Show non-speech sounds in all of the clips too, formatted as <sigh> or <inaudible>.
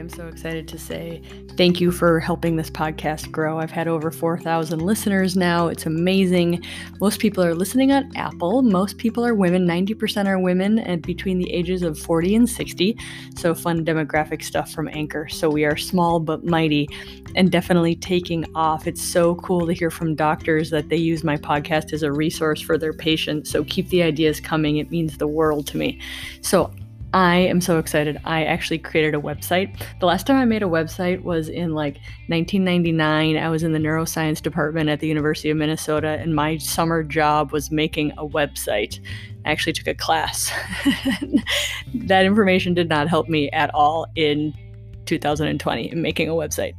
am so excited to say thank you for helping this podcast grow. I've had over 4,000 listeners now. It's amazing. Most people are listening on Apple. Most people are women. 90% are women and between the ages of 40 and 60. So, fun demographic stuff from Anchor. So, we are small but mighty and definitely taking off. It's so cool to hear from doctors that they use my podcast as a resource for their patients. So, keep the ideas coming. It means the world to me. So, I am so excited. I actually created a website. The last time I made a website was in like 1999. I was in the neuroscience department at the University of Minnesota, and my summer job was making a website. I actually took a class. <laughs> that information did not help me at all in 2020 in making a website.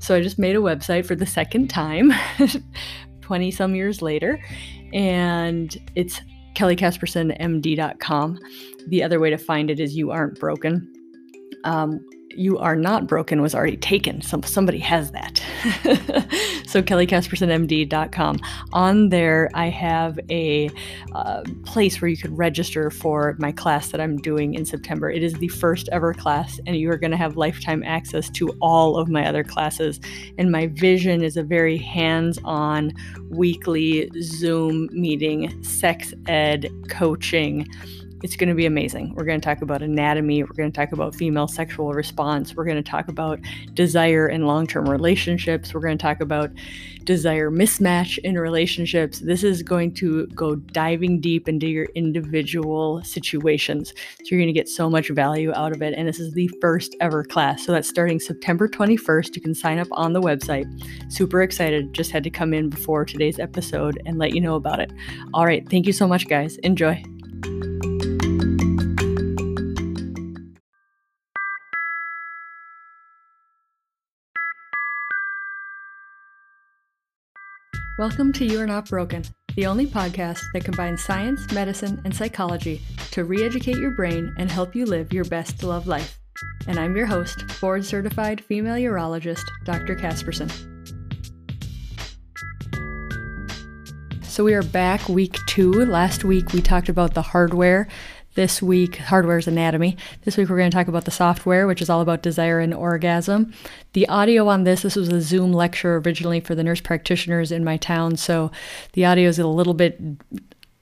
So I just made a website for the second time, <laughs> 20 some years later, and it's kellycaspersonmd.com. The other way to find it is You Aren't Broken. Um, you Are Not Broken was already taken. Some, somebody has that. <laughs> so kellycaspersonmd.com. On there, I have a uh, place where you could register for my class that I'm doing in September. It is the first ever class, and you are going to have lifetime access to all of my other classes. And my vision is a very hands on, weekly Zoom meeting, sex ed, coaching it's going to be amazing. We're going to talk about anatomy. We're going to talk about female sexual response. We're going to talk about desire in long term relationships. We're going to talk about desire mismatch in relationships. This is going to go diving deep into your individual situations. So you're going to get so much value out of it. And this is the first ever class. So that's starting September 21st. You can sign up on the website. Super excited. Just had to come in before today's episode and let you know about it. All right. Thank you so much, guys. Enjoy. Welcome to You Are Not Broken, the only podcast that combines science, medicine, and psychology to re educate your brain and help you live your best love life. And I'm your host, board certified female urologist, Dr. Casperson. So we are back week two. Last week we talked about the hardware this week, hardware's anatomy. This week, we're going to talk about the software, which is all about desire and orgasm. The audio on this, this was a Zoom lecture originally for the nurse practitioners in my town. So the audio is a little bit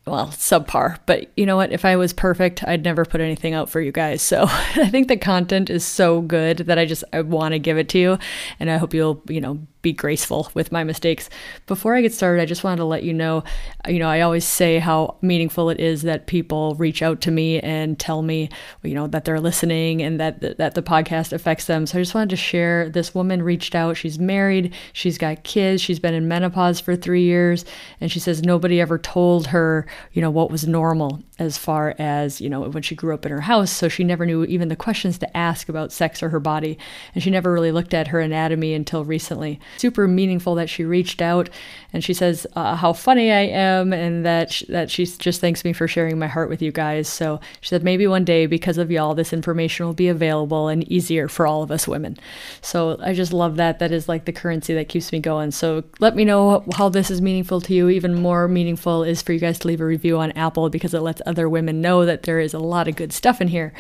well, subpar. But you know what? If I was perfect, I'd never put anything out for you guys. So <laughs> I think the content is so good that I just I want to give it to you, and I hope you'll you know be graceful with my mistakes. Before I get started, I just wanted to let you know, you know, I always say how meaningful it is that people reach out to me and tell me, you know, that they're listening and that that the podcast affects them. So I just wanted to share this woman reached out. She's married, she's got kids, she's been in menopause for 3 years, and she says nobody ever told her, you know, what was normal as far as, you know, when she grew up in her house, so she never knew even the questions to ask about sex or her body, and she never really looked at her anatomy until recently super meaningful that she reached out and she says uh, how funny I am and that sh- that she just thanks me for sharing my heart with you guys. So she said maybe one day because of y'all this information will be available and easier for all of us women. So I just love that. That is like the currency that keeps me going. So let me know how this is meaningful to you. Even more meaningful is for you guys to leave a review on Apple because it lets other women know that there is a lot of good stuff in here.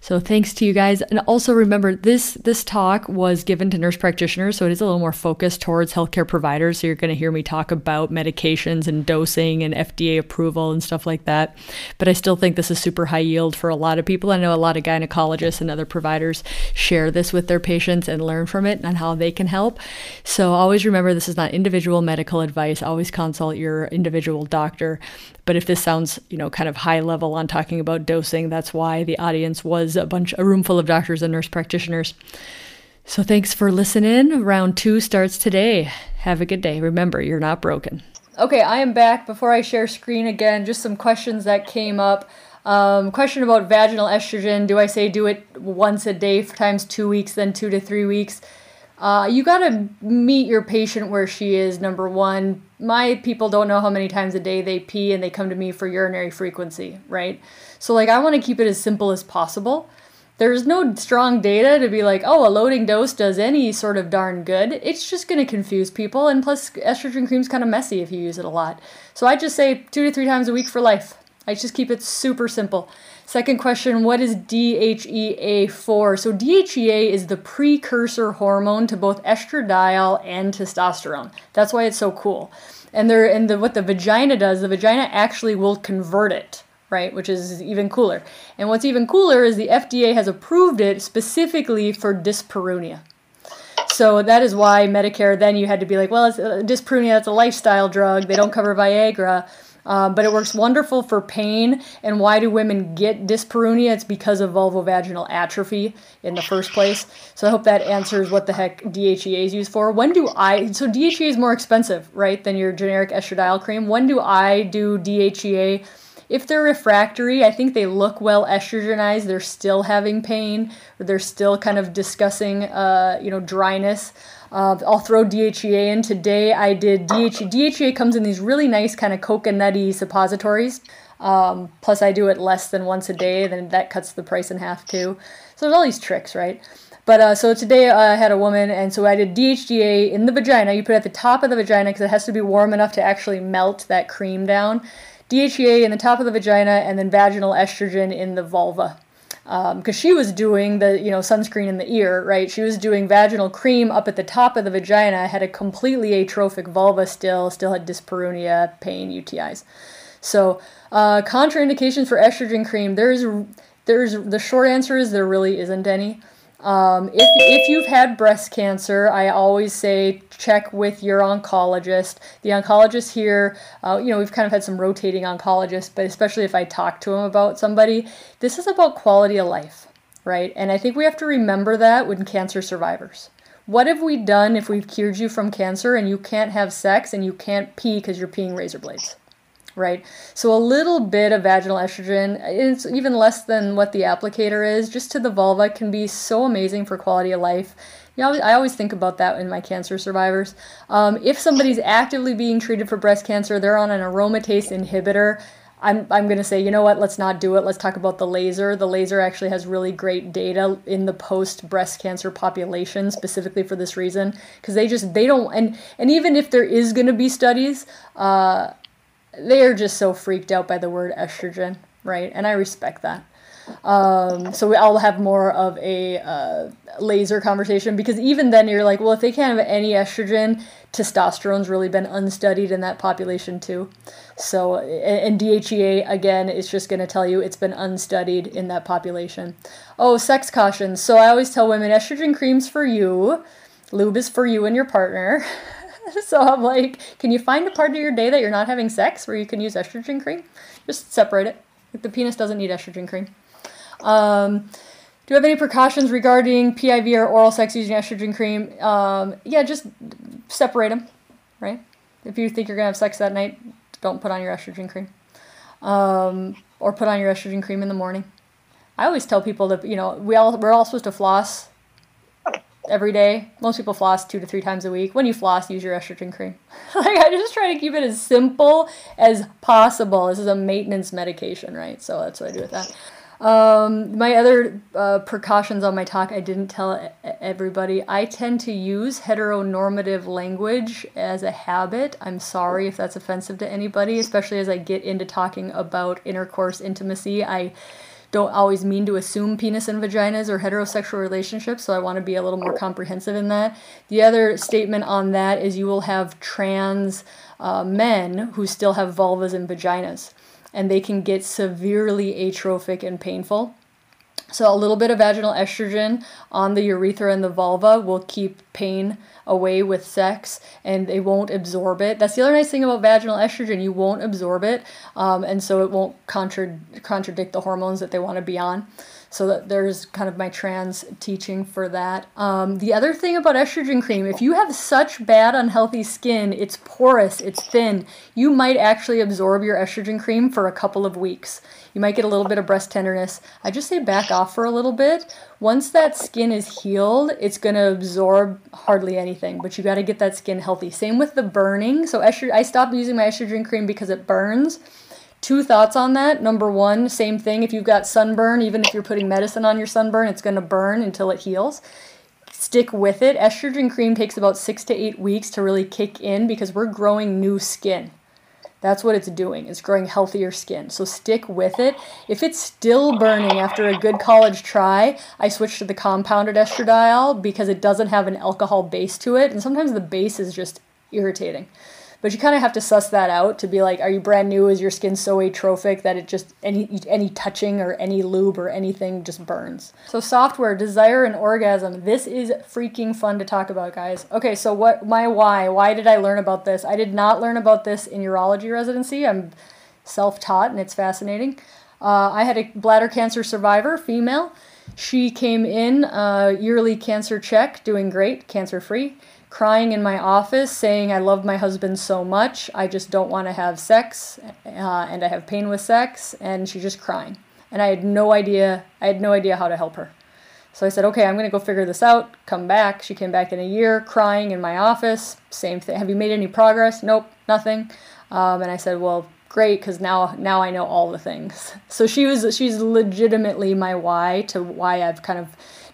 So thanks to you guys. And also remember this this talk was given to nurse practitioners, so it is a little more focused towards healthcare providers. So you're going to hear me talk about medications and dosing and FDA approval and stuff like that. But I still think this is super high yield for a lot of people. I know a lot of gynecologists and other providers share this with their patients and learn from it and how they can help. So always remember this is not individual medical advice. Always consult your individual doctor. But if this sounds, you know, kind of high level on talking about dosing, that's why the audience was a bunch a room full of doctors and nurse practitioners. So thanks for listening. Round two starts today. Have a good day. Remember, you're not broken. Okay, I am back. Before I share screen again, just some questions that came up. Um, question about vaginal estrogen. Do I say do it once a day times two weeks, then two to three weeks? Uh, you got to meet your patient where she is, number one. My people don't know how many times a day they pee and they come to me for urinary frequency, right? So, like, I want to keep it as simple as possible there's no strong data to be like, oh, a loading dose does any sort of darn good. It's just going to confuse people. And plus, estrogen cream's kind of messy if you use it a lot. So I just say two to three times a week for life. I just keep it super simple. Second question What is DHEA for? So, DHEA is the precursor hormone to both estradiol and testosterone. That's why it's so cool. And, there, and the, what the vagina does, the vagina actually will convert it right? Which is even cooler. And what's even cooler is the FDA has approved it specifically for dyspareunia. So that is why Medicare, then you had to be like, well, it's, uh, dyspareunia, that's a lifestyle drug. They don't cover Viagra. Um, but it works wonderful for pain. And why do women get dyspareunia? It's because of vulvovaginal atrophy in the first place. So I hope that answers what the heck DHEA is used for. When do I? So DHEA is more expensive, right, than your generic estradiol cream. When do I do DHEA? If they're refractory, I think they look well estrogenized. They're still having pain, or they're still kind of discussing, uh, you know, dryness. Uh, I'll throw DHEA in. Today I did DHEA. DHEA comes in these really nice kind of coconutty suppositories. Um, plus, I do it less than once a day, then that cuts the price in half too. So there's all these tricks, right? But uh, so today uh, I had a woman, and so I did DHEA in the vagina. You put it at the top of the vagina because it has to be warm enough to actually melt that cream down. DHEA in the top of the vagina, and then vaginal estrogen in the vulva. Because um, she was doing the you know sunscreen in the ear, right? She was doing vaginal cream up at the top of the vagina, had a completely atrophic vulva still, still had dyspareunia, pain, UTIs. So uh, contraindications for estrogen cream. There's there's the short answer is there really isn't any. Um, if, if you've had breast cancer, I always say check with your oncologist. The oncologist here, uh, you know, we've kind of had some rotating oncologists, but especially if I talk to them about somebody, this is about quality of life, right? And I think we have to remember that when cancer survivors. What have we done if we've cured you from cancer and you can't have sex and you can't pee because you're peeing razor blades? right? So a little bit of vaginal estrogen, it's even less than what the applicator is, just to the vulva can be so amazing for quality of life. Know, I always think about that in my cancer survivors. Um, if somebody's actively being treated for breast cancer, they're on an aromatase inhibitor. I'm, I'm going to say, you know what, let's not do it. Let's talk about the laser. The laser actually has really great data in the post breast cancer population specifically for this reason because they just, they don't, and, and even if there is going to be studies, uh, they are just so freaked out by the word estrogen, right? And I respect that. Um, so we, I'll have more of a uh, laser conversation because even then you're like, well, if they can't have any estrogen, testosterone's really been unstudied in that population too. So, and DHEA again it's just going to tell you it's been unstudied in that population. Oh, sex cautions. So I always tell women estrogen creams for you, lube is for you and your partner. <laughs> so I'm like, can you find a part of your day that you're not having sex where you can use estrogen cream? Just separate it. the penis doesn't need estrogen cream. Um, do you have any precautions regarding PIV or oral sex using estrogen cream? Um, yeah, just separate them, right? If you think you're gonna have sex that night, don't put on your estrogen cream, um, or put on your estrogen cream in the morning. I always tell people that you know we all we're all supposed to floss every day. Most people floss two to three times a week. When you floss, use your estrogen cream. <laughs> like I just try to keep it as simple as possible. This is a maintenance medication, right? So that's what I do with that. Um, my other uh, precautions on my talk, I didn't tell everybody. I tend to use heteronormative language as a habit. I'm sorry if that's offensive to anybody, especially as I get into talking about intercourse intimacy. I don't always mean to assume penis and vaginas or heterosexual relationships, so I want to be a little more comprehensive in that. The other statement on that is you will have trans uh, men who still have vulvas and vaginas, and they can get severely atrophic and painful. So, a little bit of vaginal estrogen on the urethra and the vulva will keep pain away with sex and they won't absorb it. That's the other nice thing about vaginal estrogen. You won't absorb it, um, and so it won't contra- contradict the hormones that they want to be on. So that there's kind of my trans teaching for that. Um, the other thing about estrogen cream, if you have such bad unhealthy skin, it's porous, it's thin, you might actually absorb your estrogen cream for a couple of weeks. You might get a little bit of breast tenderness. I just say back off for a little bit. Once that skin is healed, it's going to absorb hardly anything, but you got to get that skin healthy. Same with the burning. So I stopped using my estrogen cream because it burns. Two thoughts on that. Number one, same thing. If you've got sunburn, even if you're putting medicine on your sunburn, it's going to burn until it heals. Stick with it. Estrogen cream takes about six to eight weeks to really kick in because we're growing new skin. That's what it's doing. It's growing healthier skin. So stick with it. If it's still burning after a good college try, I switch to the compounded estradiol because it doesn't have an alcohol base to it. And sometimes the base is just irritating. But you kind of have to suss that out to be like, are you brand new? Is your skin so atrophic that it just any any touching or any lube or anything just burns? So software, desire and orgasm. This is freaking fun to talk about, guys. Okay, so what my why? Why did I learn about this? I did not learn about this in urology residency. I'm self-taught and it's fascinating. Uh, I had a bladder cancer survivor, female. She came in uh, yearly cancer check, doing great, cancer free crying in my office saying I love my husband so much, I just don't want to have sex, uh, and I have pain with sex, and she's just crying. And I had no idea, I had no idea how to help her. So I said, okay, I'm going to go figure this out. Come back. She came back in a year crying in my office. Same thing. Have you made any progress? Nope, nothing. Um, and I said, well, great, because now now I know all the things. <laughs> So she was she's legitimately my why to why I've kind of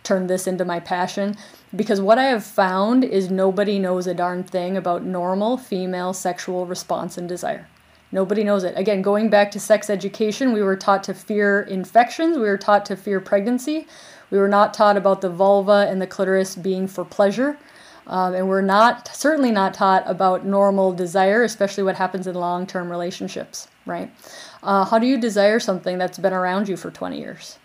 turned this into my passion because what I have found is nobody knows a darn thing about normal female sexual response and desire. Nobody knows it. Again, going back to sex education, we were taught to fear infections, we were taught to fear pregnancy, we were not taught about the vulva and the clitoris being for pleasure. Um, and we're not certainly not taught about normal desire, especially what happens in long-term relationships, right? Uh, how do you desire something that's been around you for 20 years?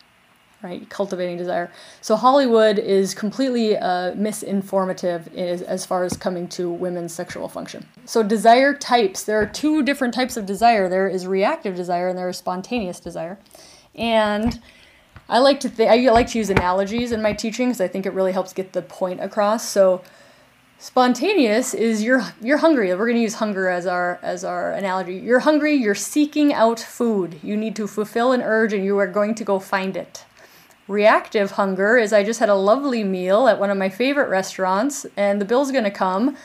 Right? Cultivating desire. So Hollywood is completely uh, misinformative as, as far as coming to women's sexual function. So desire types. There are two different types of desire. There is reactive desire and there is spontaneous desire. And I like to think I like to use analogies in my teaching because I think it really helps get the point across. So spontaneous is you're you're hungry. We're going to use hunger as our as our analogy. You're hungry, you're seeking out food. You need to fulfill an urge and you are going to go find it. Reactive hunger is I just had a lovely meal at one of my favorite restaurants and the bill's going to come,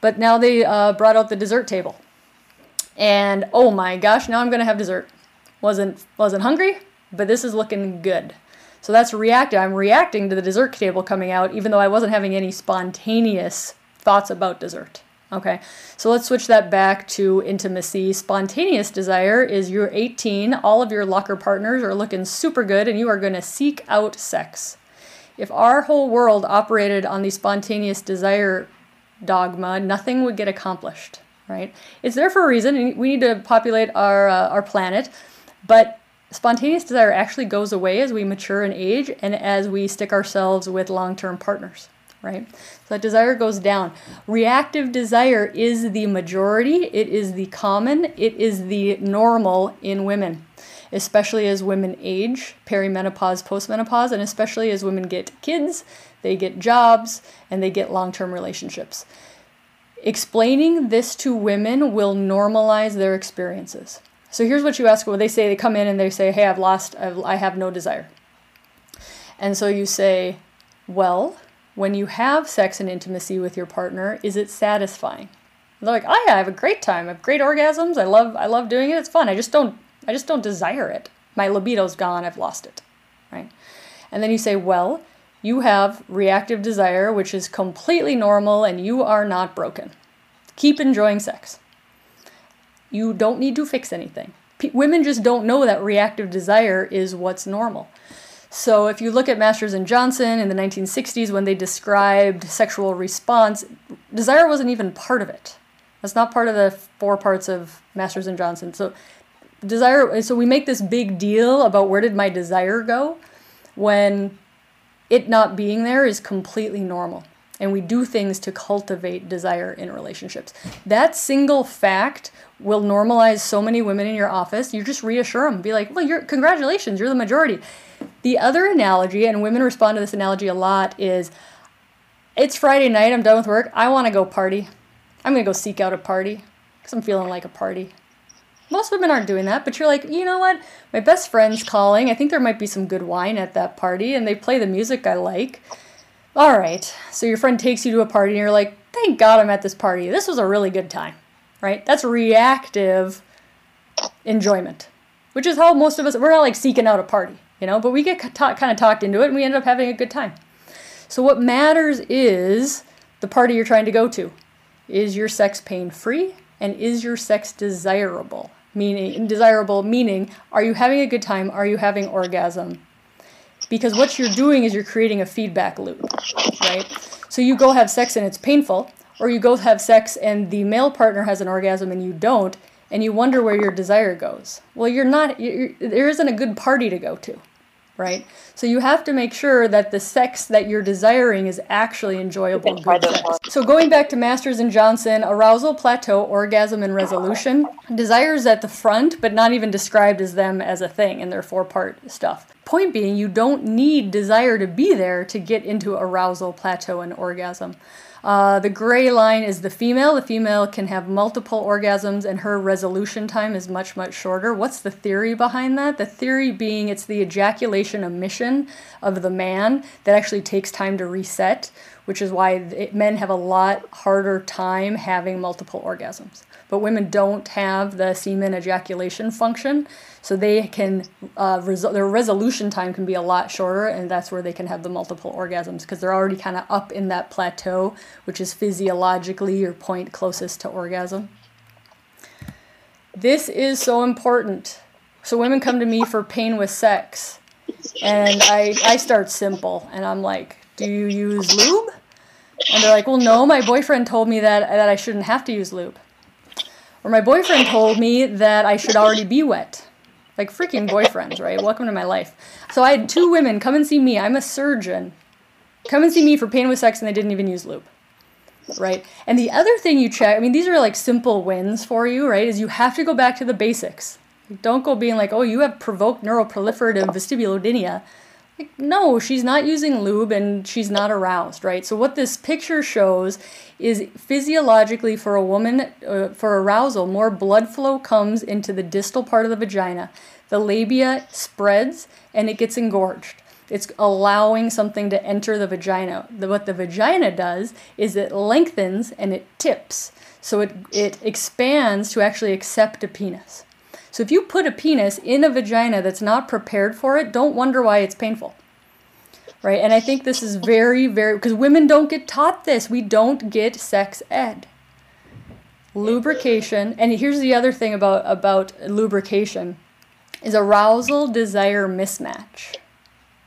but now they uh, brought out the dessert table. And oh my gosh, now I'm going to have dessert. Wasn't wasn't hungry, but this is looking good. So that's reactive. I'm reacting to the dessert table coming out even though I wasn't having any spontaneous thoughts about dessert. Okay, so let's switch that back to intimacy. Spontaneous desire is you're 18, all of your locker partners are looking super good, and you are going to seek out sex. If our whole world operated on the spontaneous desire dogma, nothing would get accomplished, right? It's there for a reason. We need to populate our, uh, our planet, but spontaneous desire actually goes away as we mature in age and as we stick ourselves with long term partners right? So that desire goes down. Reactive desire is the majority, it is the common, it is the normal in women, especially as women age, perimenopause, postmenopause, and especially as women get kids, they get jobs, and they get long term relationships. Explaining this to women will normalize their experiences. So here's what you ask when they say they come in and they say, "Hey, I've lost I've, I have no desire." And so you say, "Well, when you have sex and intimacy with your partner, is it satisfying? They're like, oh yeah, I have a great time. I have great orgasms. I love I love doing it. It's fun. I just don't I just don't desire it. My libido's gone. I've lost it. Right? And then you say, well, you have reactive desire, which is completely normal, and you are not broken. Keep enjoying sex. You don't need to fix anything. P- women just don't know that reactive desire is what's normal. So if you look at Masters and Johnson in the 1960s when they described sexual response, desire wasn't even part of it. That's not part of the four parts of Masters and Johnson. So desire so we make this big deal about where did my desire go when it not being there is completely normal and we do things to cultivate desire in relationships. That single fact will normalize so many women in your office. You just reassure them, be like, "Well, you're congratulations, you're the majority." The other analogy, and women respond to this analogy a lot, is it's Friday night, I'm done with work, I want to go party. I'm going to go seek out a party because I'm feeling like a party. Most women aren't doing that, but you're like, you know what? My best friend's calling. I think there might be some good wine at that party, and they play the music I like. All right. So your friend takes you to a party, and you're like, thank God I'm at this party. This was a really good time, right? That's reactive enjoyment, which is how most of us, we're not like seeking out a party you know, but we get kind of talked into it and we end up having a good time. So what matters is the party you're trying to go to. Is your sex pain free? And is your sex desirable? Meaning desirable meaning are you having a good time? Are you having orgasm? Because what you're doing is you're creating a feedback loop, right? So you go have sex and it's painful, or you go have sex and the male partner has an orgasm and you don't, and you wonder where your desire goes. Well, you're not, you're, there isn't a good party to go to, right? So you have to make sure that the sex that you're desiring is actually enjoyable, good sex. So going back to Masters and Johnson, arousal, plateau, orgasm, and resolution, desires at the front, but not even described as them as a thing in their four-part stuff. Point being, you don't need desire to be there to get into arousal, plateau, and orgasm. Uh, the gray line is the female. The female can have multiple orgasms and her resolution time is much, much shorter. What's the theory behind that? The theory being it's the ejaculation emission of the man that actually takes time to reset, which is why it, men have a lot harder time having multiple orgasms. But women don't have the semen ejaculation function, so they can uh, their resolution time can be a lot shorter, and that's where they can have the multiple orgasms because they're already kind of up in that plateau, which is physiologically your point closest to orgasm. This is so important. So women come to me for pain with sex, and I I start simple, and I'm like, do you use lube? And they're like, well, no, my boyfriend told me that that I shouldn't have to use lube. Or my boyfriend told me that I should already be wet. Like freaking boyfriends, right? Welcome to my life. So I had two women come and see me. I'm a surgeon. Come and see me for pain with sex, and they didn't even use lube. Right? And the other thing you check, I mean, these are like simple wins for you, right? Is you have to go back to the basics. Don't go being like, oh, you have provoked neuroproliferative vestibulodynia. Like, no, she's not using lube and she's not aroused, right? So, what this picture shows is physiologically for a woman, uh, for arousal, more blood flow comes into the distal part of the vagina. The labia spreads and it gets engorged. It's allowing something to enter the vagina. The, what the vagina does is it lengthens and it tips. So it, it expands to actually accept a penis. So if you put a penis in a vagina that's not prepared for it, don't wonder why it's painful. Right? And I think this is very, very, because women don't get taught this. We don't get sex ed. Lubrication, and here's the other thing about, about lubrication, is arousal desire mismatch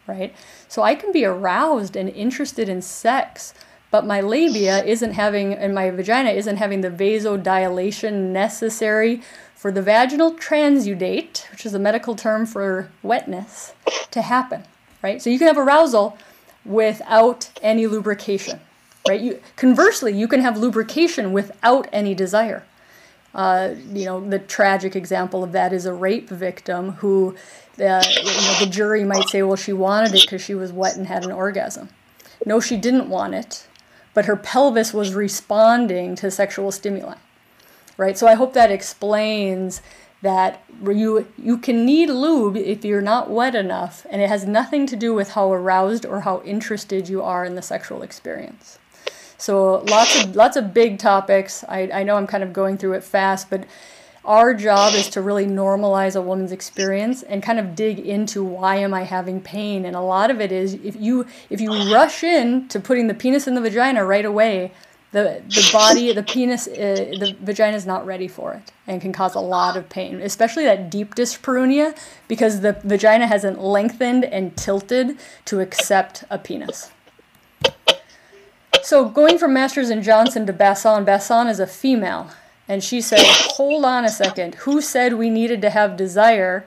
right? So I can be aroused and interested in sex, but my labia isn't having, and my vagina isn't having the vasodilation necessary for the vaginal transudate, which is a medical term for wetness, to happen, right? So you can have arousal without any lubrication, right? You, conversely, you can have lubrication without any desire. Uh, you know, the tragic example of that is a rape victim who the, you know, the jury might say, well, she wanted it because she was wet and had an orgasm. No, she didn't want it, but her pelvis was responding to sexual stimuli, right? So I hope that explains that you you can need lube if you're not wet enough, and it has nothing to do with how aroused or how interested you are in the sexual experience. So lots of lots of big topics. I, I know I'm kind of going through it fast, but our job is to really normalize a woman's experience and kind of dig into why am I having pain and a lot of it is if you if you rush in to putting the penis in the vagina right away the the body the penis uh, the vagina is not ready for it and can cause a lot of pain especially that deep dyspareunia because the vagina hasn't lengthened and tilted to accept a penis so going from Masters and Johnson to Basson, Basson is a female. And she said, Hold on a second. Who said we needed to have desire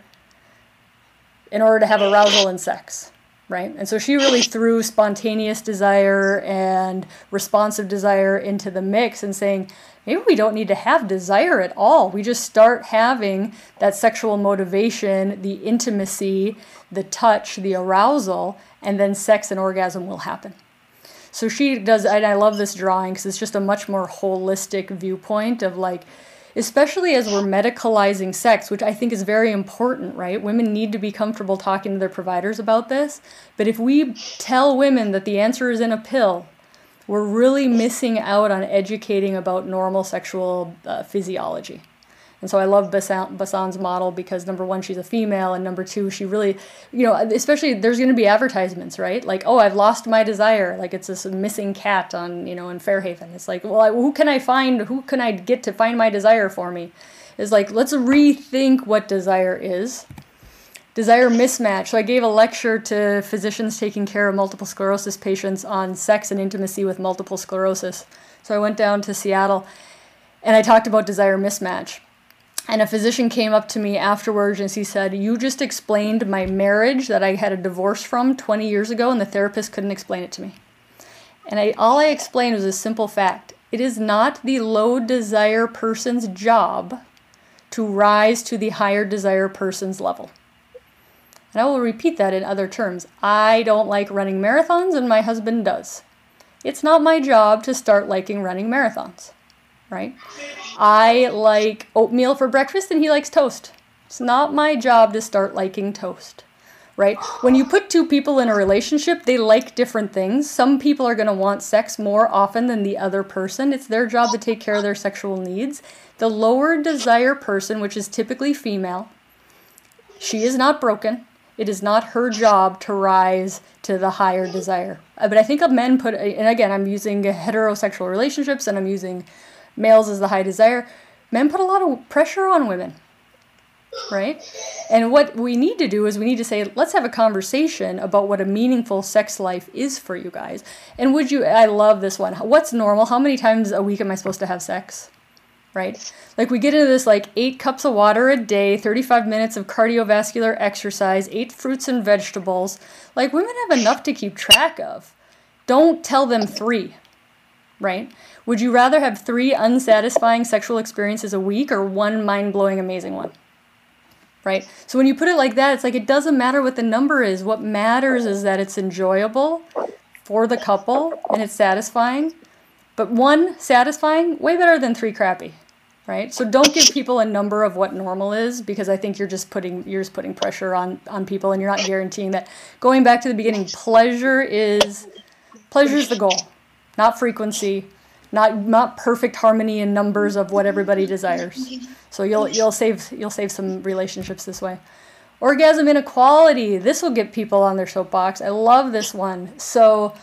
in order to have arousal and sex? Right? And so she really threw spontaneous desire and responsive desire into the mix and saying, maybe we don't need to have desire at all. We just start having that sexual motivation, the intimacy, the touch, the arousal, and then sex and orgasm will happen. So she does, and I love this drawing because it's just a much more holistic viewpoint of like, especially as we're medicalizing sex, which I think is very important, right? Women need to be comfortable talking to their providers about this. But if we tell women that the answer is in a pill, we're really missing out on educating about normal sexual uh, physiology. And so I love Basson's model because number one, she's a female, and number two, she really, you know, especially there's going to be advertisements, right? Like, oh, I've lost my desire. Like it's this missing cat on, you know, in Fairhaven. It's like, well, I, who can I find? Who can I get to find my desire for me? Is like, let's rethink what desire is. Desire mismatch. So I gave a lecture to physicians taking care of multiple sclerosis patients on sex and intimacy with multiple sclerosis. So I went down to Seattle and I talked about desire mismatch. And a physician came up to me afterwards and he said, You just explained my marriage that I had a divorce from 20 years ago, and the therapist couldn't explain it to me. And I, all I explained was a simple fact it is not the low desire person's job to rise to the higher desire person's level. And I will repeat that in other terms. I don't like running marathons, and my husband does. It's not my job to start liking running marathons right? I like oatmeal for breakfast and he likes toast. It's not my job to start liking toast, right? When you put two people in a relationship, they like different things. Some people are going to want sex more often than the other person. It's their job to take care of their sexual needs. The lower desire person, which is typically female, she is not broken. It is not her job to rise to the higher desire. Uh, but I think of men put, and again, I'm using heterosexual relationships and I'm using males as the high desire, men put a lot of pressure on women. Right? And what we need to do is we need to say, let's have a conversation about what a meaningful sex life is for you guys. And would you, I love this one. What's normal? How many times a week am I supposed to have sex? Right? Like we get into this like eight cups of water a day, 35 minutes of cardiovascular exercise, eight fruits and vegetables. Like women have enough to keep track of. Don't tell them three right? Would you rather have three unsatisfying sexual experiences a week or one mind blowing, amazing one? Right? So when you put it like that, it's like it doesn't matter what the number is. What matters is that it's enjoyable for the couple and it's satisfying. But one satisfying, way better than three crappy. Right? So don't give people a number of what normal is because I think you're just putting you're just putting pressure on on people and you're not guaranteeing that going back to the beginning, pleasure is pleasure is the goal not frequency, not not perfect harmony in numbers of what everybody desires. So you'll you'll save you'll save some relationships this way. Orgasm inequality. This will get people on their soapbox. I love this one. So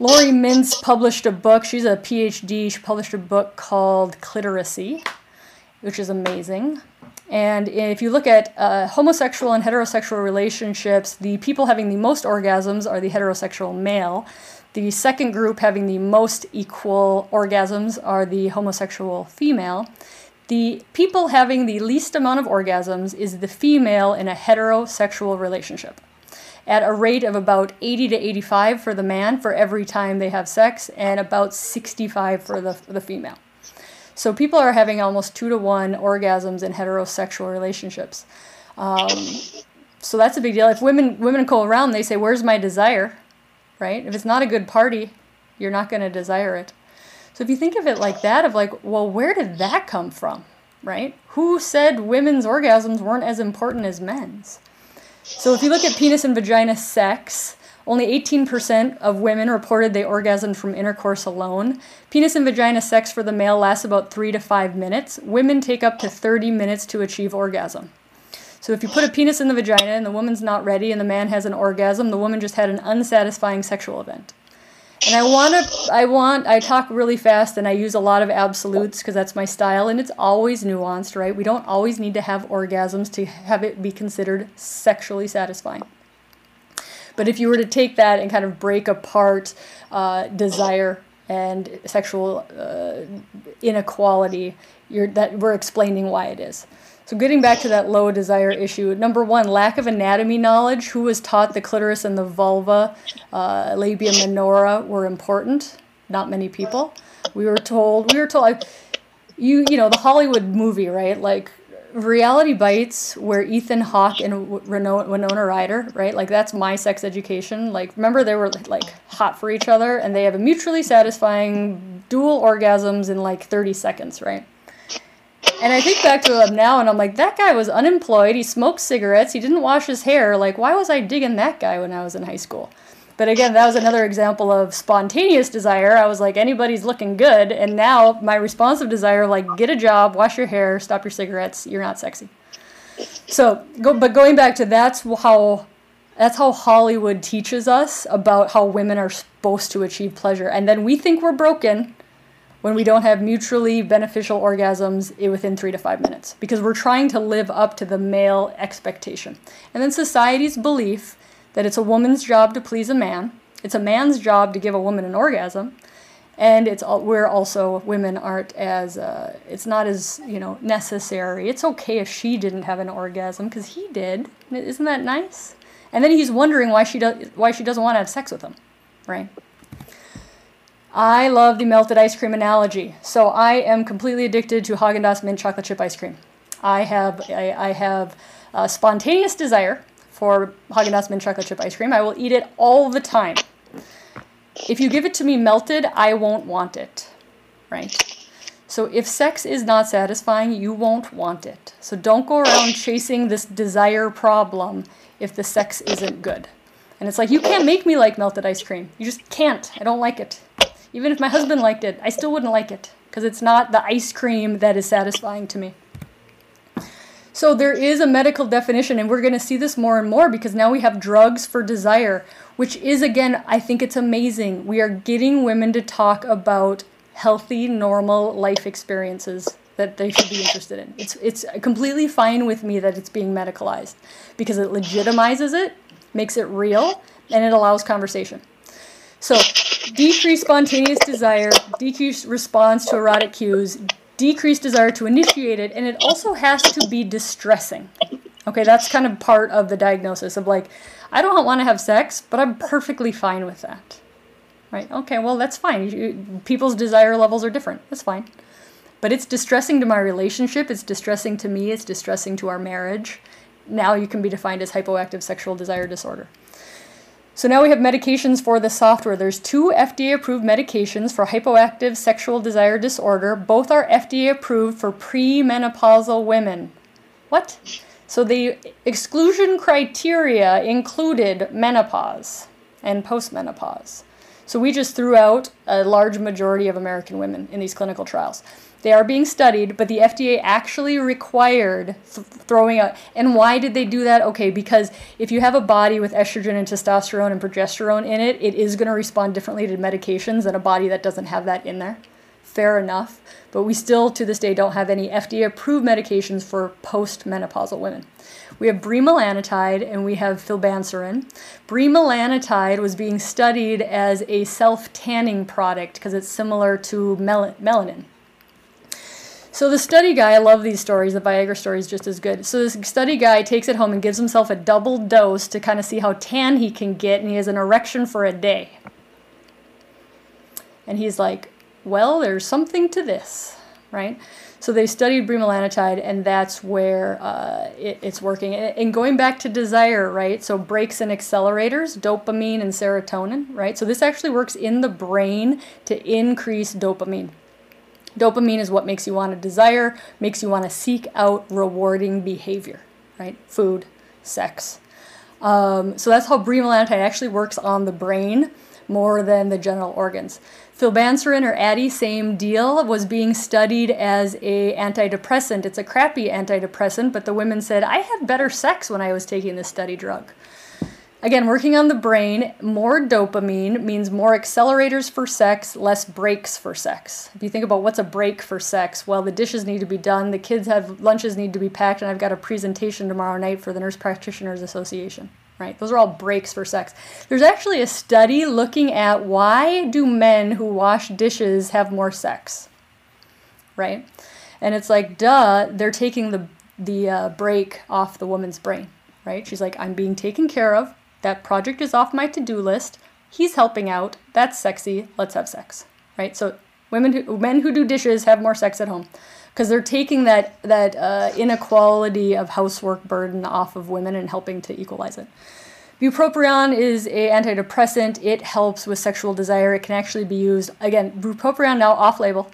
Laurie Mintz published a book. She's a PhD. She published a book called Cliteracy, which is amazing. And if you look at uh, homosexual and heterosexual relationships, the people having the most orgasms are the heterosexual male. The second group having the most equal orgasms are the homosexual female. The people having the least amount of orgasms is the female in a heterosexual relationship at a rate of about 80 to 85 for the man for every time they have sex and about 65 for the, the female. So people are having almost two to one orgasms in heterosexual relationships. Um, so that's a big deal. If women women go around, they say, "Where's my desire?" Right? If it's not a good party, you're not going to desire it. So if you think of it like that, of like, well, where did that come from, right? Who said women's orgasms weren't as important as men's? So if you look at penis and vagina sex, only 18% of women reported they orgasmed from intercourse alone. Penis and vagina sex for the male lasts about three to five minutes. Women take up to 30 minutes to achieve orgasm. So if you put a penis in the vagina and the woman's not ready and the man has an orgasm, the woman just had an unsatisfying sexual event. And I want to, I want, I talk really fast and I use a lot of absolutes because that's my style and it's always nuanced, right? We don't always need to have orgasms to have it be considered sexually satisfying. But if you were to take that and kind of break apart uh, desire and sexual uh, inequality, you're, that we're explaining why it is. So getting back to that low desire issue, number one, lack of anatomy knowledge. Who was taught the clitoris and the vulva, uh, labia minora were important? Not many people. We were told. We were told. Like, you you know the Hollywood movie, right? Like Reality Bites, where Ethan Hawke and Winona Ryder, right? Like that's my sex education. Like remember they were like hot for each other, and they have a mutually satisfying dual orgasms in like 30 seconds, right? And I think back to him now and I'm like, that guy was unemployed. He smoked cigarettes. He didn't wash his hair. Like, why was I digging that guy when I was in high school? But again, that was another example of spontaneous desire. I was like, anybody's looking good. And now my responsive desire, like, get a job, wash your hair, stop your cigarettes, you're not sexy. So, go, but going back to that's how that's how Hollywood teaches us about how women are supposed to achieve pleasure. And then we think we're broken when we don't have mutually beneficial orgasms within three to five minutes because we're trying to live up to the male expectation. And then society's belief that it's a woman's job to please a man, it's a man's job to give a woman an orgasm, and it's all, we're also women aren't as uh, it's not as you know necessary. It's okay if she didn't have an orgasm because he did. Isn't that nice? And then he's wondering why she does why she doesn't want to have sex with him, right? I love the melted ice cream analogy. So I am completely addicted to Haagen-Dazs mint chocolate chip ice cream. I have I, I have a spontaneous desire for Haagen-Dazs mint chocolate chip ice cream. I will eat it all the time. If you give it to me melted, I won't want it, right? So if sex is not satisfying, you won't want it. So don't go around chasing this desire problem if the sex isn't good. And it's like, you can't make me like melted ice cream. You just can't. I don't like it. Even if my husband liked it, I still wouldn't like it because it's not the ice cream that is satisfying to me. So there is a medical definition, and we're going to see this more and more because now we have drugs for desire, which is, again, I think it's amazing. We are getting women to talk about healthy, normal life experiences that they should be interested in. It's, it's completely fine with me that it's being medicalized because it legitimizes it, makes it real, and it allows conversation. So, decreased spontaneous desire, decreased response to erotic cues, decreased desire to initiate it, and it also has to be distressing. Okay, that's kind of part of the diagnosis of like, I don't want to have sex, but I'm perfectly fine with that. Right? Okay, well, that's fine. People's desire levels are different. That's fine. But it's distressing to my relationship, it's distressing to me, it's distressing to our marriage. Now you can be defined as hypoactive sexual desire disorder. So now we have medications for the software. There's two FDA approved medications for hypoactive sexual desire disorder. Both are FDA approved for premenopausal women. What? So the exclusion criteria included menopause and postmenopause. So we just threw out a large majority of American women in these clinical trials. They are being studied, but the FDA actually required th- throwing out. And why did they do that? Okay, because if you have a body with estrogen and testosterone and progesterone in it, it is going to respond differently to medications than a body that doesn't have that in there. Fair enough. But we still, to this day, don't have any FDA approved medications for postmenopausal women. We have bremelanotide and we have filbanserin. Bremelanotide was being studied as a self tanning product because it's similar to mel- melanin. So the study guy, I love these stories. The Viagra story is just as good. So this study guy takes it home and gives himself a double dose to kind of see how tan he can get, and he has an erection for a day. And he's like, "Well, there's something to this, right?" So they studied bremelanotide, and that's where uh, it, it's working. And going back to desire, right? So brakes and accelerators, dopamine and serotonin, right? So this actually works in the brain to increase dopamine. Dopamine is what makes you want to desire, makes you want to seek out rewarding behavior, right? Food, sex. Um, so that's how bremelanotide actually works on the brain more than the general organs. Filbanserin or Addyi, same deal, was being studied as a antidepressant. It's a crappy antidepressant, but the women said, I had better sex when I was taking this study drug. Again, working on the brain, more dopamine means more accelerators for sex, less brakes for sex. If you think about what's a brake for sex, well, the dishes need to be done, the kids have lunches need to be packed, and I've got a presentation tomorrow night for the Nurse Practitioners Association. Right? Those are all brakes for sex. There's actually a study looking at why do men who wash dishes have more sex? Right? And it's like, duh, they're taking the the uh, brake off the woman's brain. Right? She's like, I'm being taken care of. That project is off my to do list. He's helping out. That's sexy. Let's have sex. Right? So women who, men who do dishes have more sex at home because they're taking that that uh, inequality of housework burden off of women and helping to equalize it. Bupropion is a antidepressant. It helps with sexual desire. It can actually be used again. Bupropion now off label,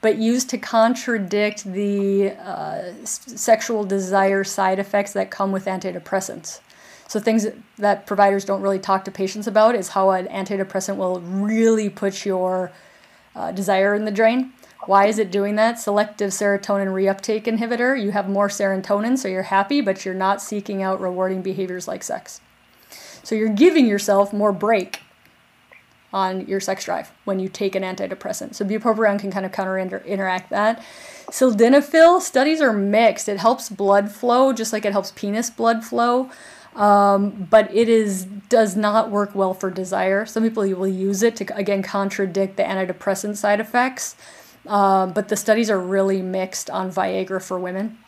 but used to contradict the uh, sexual desire side effects that come with antidepressants. So things that providers don't really talk to patients about is how an antidepressant will really put your uh, desire in the drain. Why is it doing that? Selective serotonin reuptake inhibitor. You have more serotonin, so you're happy, but you're not seeking out rewarding behaviors like sex. So you're giving yourself more brake on your sex drive when you take an antidepressant. So bupropion can kind of counter interact that. Sildenafil studies are mixed. It helps blood flow just like it helps penis blood flow. Um, but it is does not work well for desire. Some people will use it to again contradict the antidepressant side effects. Uh, but the studies are really mixed on Viagra for women.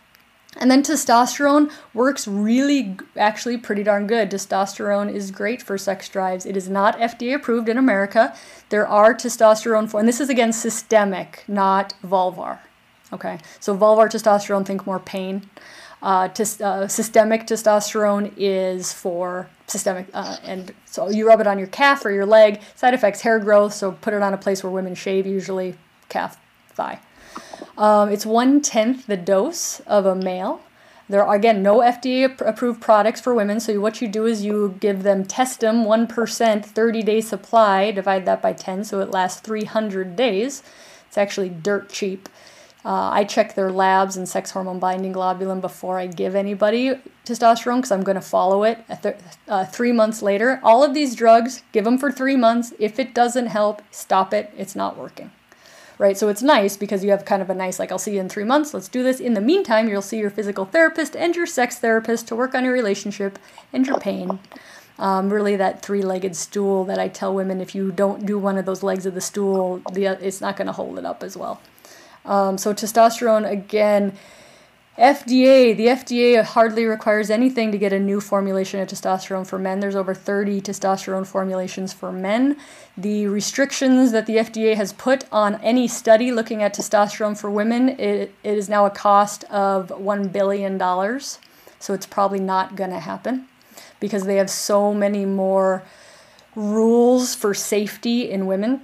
And then testosterone works really, actually, pretty darn good. Testosterone is great for sex drives. It is not FDA approved in America. There are testosterone for, and this is again systemic, not vulvar. Okay, so vulvar testosterone, think more pain. Uh, uh, systemic testosterone is for systemic, uh, and so you rub it on your calf or your leg. Side effects: hair growth. So put it on a place where women shave, usually calf, thigh. Um, it's one tenth the dose of a male. There are again no FDA approved products for women. So what you do is you give them one percent, 30 day supply. Divide that by 10, so it lasts 300 days. It's actually dirt cheap. Uh, I check their labs and sex hormone binding globulin before I give anybody testosterone because I'm going to follow it th- uh, three months later. All of these drugs, give them for three months. If it doesn't help, stop it. It's not working right? So it's nice because you have kind of a nice, like, I'll see you in three months, let's do this. In the meantime, you'll see your physical therapist and your sex therapist to work on your relationship and your pain. Um, really, that three legged stool that I tell women if you don't do one of those legs of the stool, the, it's not going to hold it up as well. Um, so, testosterone, again, FDA, the FDA hardly requires anything to get a new formulation of testosterone for men. There's over 30 testosterone formulations for men. The restrictions that the FDA has put on any study looking at testosterone for women, it, it is now a cost of $1 billion. So it's probably not going to happen because they have so many more rules for safety in women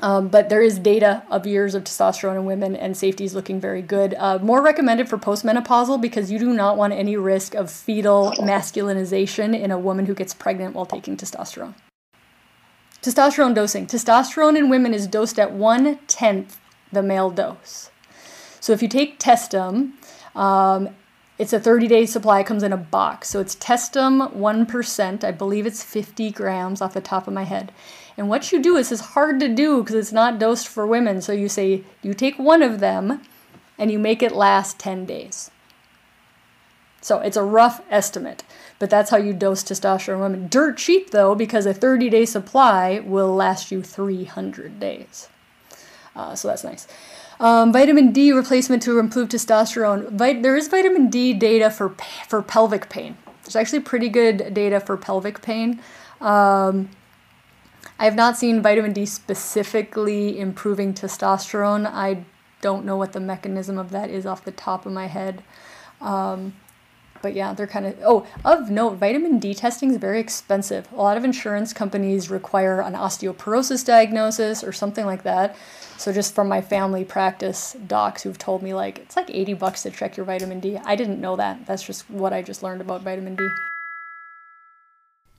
um, but there is data of years of testosterone in women, and safety is looking very good. Uh, more recommended for postmenopausal because you do not want any risk of fetal masculinization in a woman who gets pregnant while taking testosterone. Testosterone dosing. Testosterone in women is dosed at one tenth the male dose. So if you take Testim, um, it's a 30 day supply, it comes in a box. So it's Testim 1%, I believe it's 50 grams off the top of my head. And what you do is, is hard to do because it's not dosed for women. So you say you take one of them and you make it last 10 days. So it's a rough estimate, but that's how you dose testosterone women. Dirt cheap though, because a 30 day supply will last you 300 days. Uh, so that's nice. Um, vitamin D replacement to improve testosterone. Vit- there is vitamin D data for for pelvic pain. There's actually pretty good data for pelvic pain. Um, I have not seen vitamin D specifically improving testosterone. I don't know what the mechanism of that is off the top of my head. Um, but yeah, they're kind of. Oh, of note, vitamin D testing is very expensive. A lot of insurance companies require an osteoporosis diagnosis or something like that. So just from my family practice docs who've told me like it's like 80 bucks to check your vitamin D. I didn't know that. That's just what I just learned about vitamin D.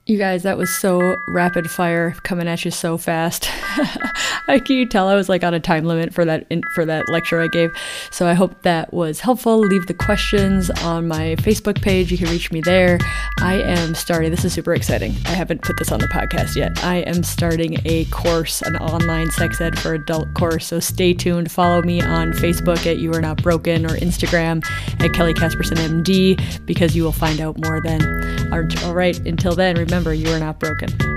You guys, that was so rapid fire, coming at you so fast. <laughs> I can you tell I was like on a time limit for that in, for that lecture I gave. So I hope that was helpful. Leave the questions on my Facebook page. You can reach me there. I am starting. This is super exciting. I haven't put this on the podcast yet. I am starting a course, an online sex ed for adult course. So stay tuned. Follow me on Facebook at You Are Not Broken or Instagram at Kelly Casperson MD because you will find out more then. All right. Until then, remember remember you are not broken.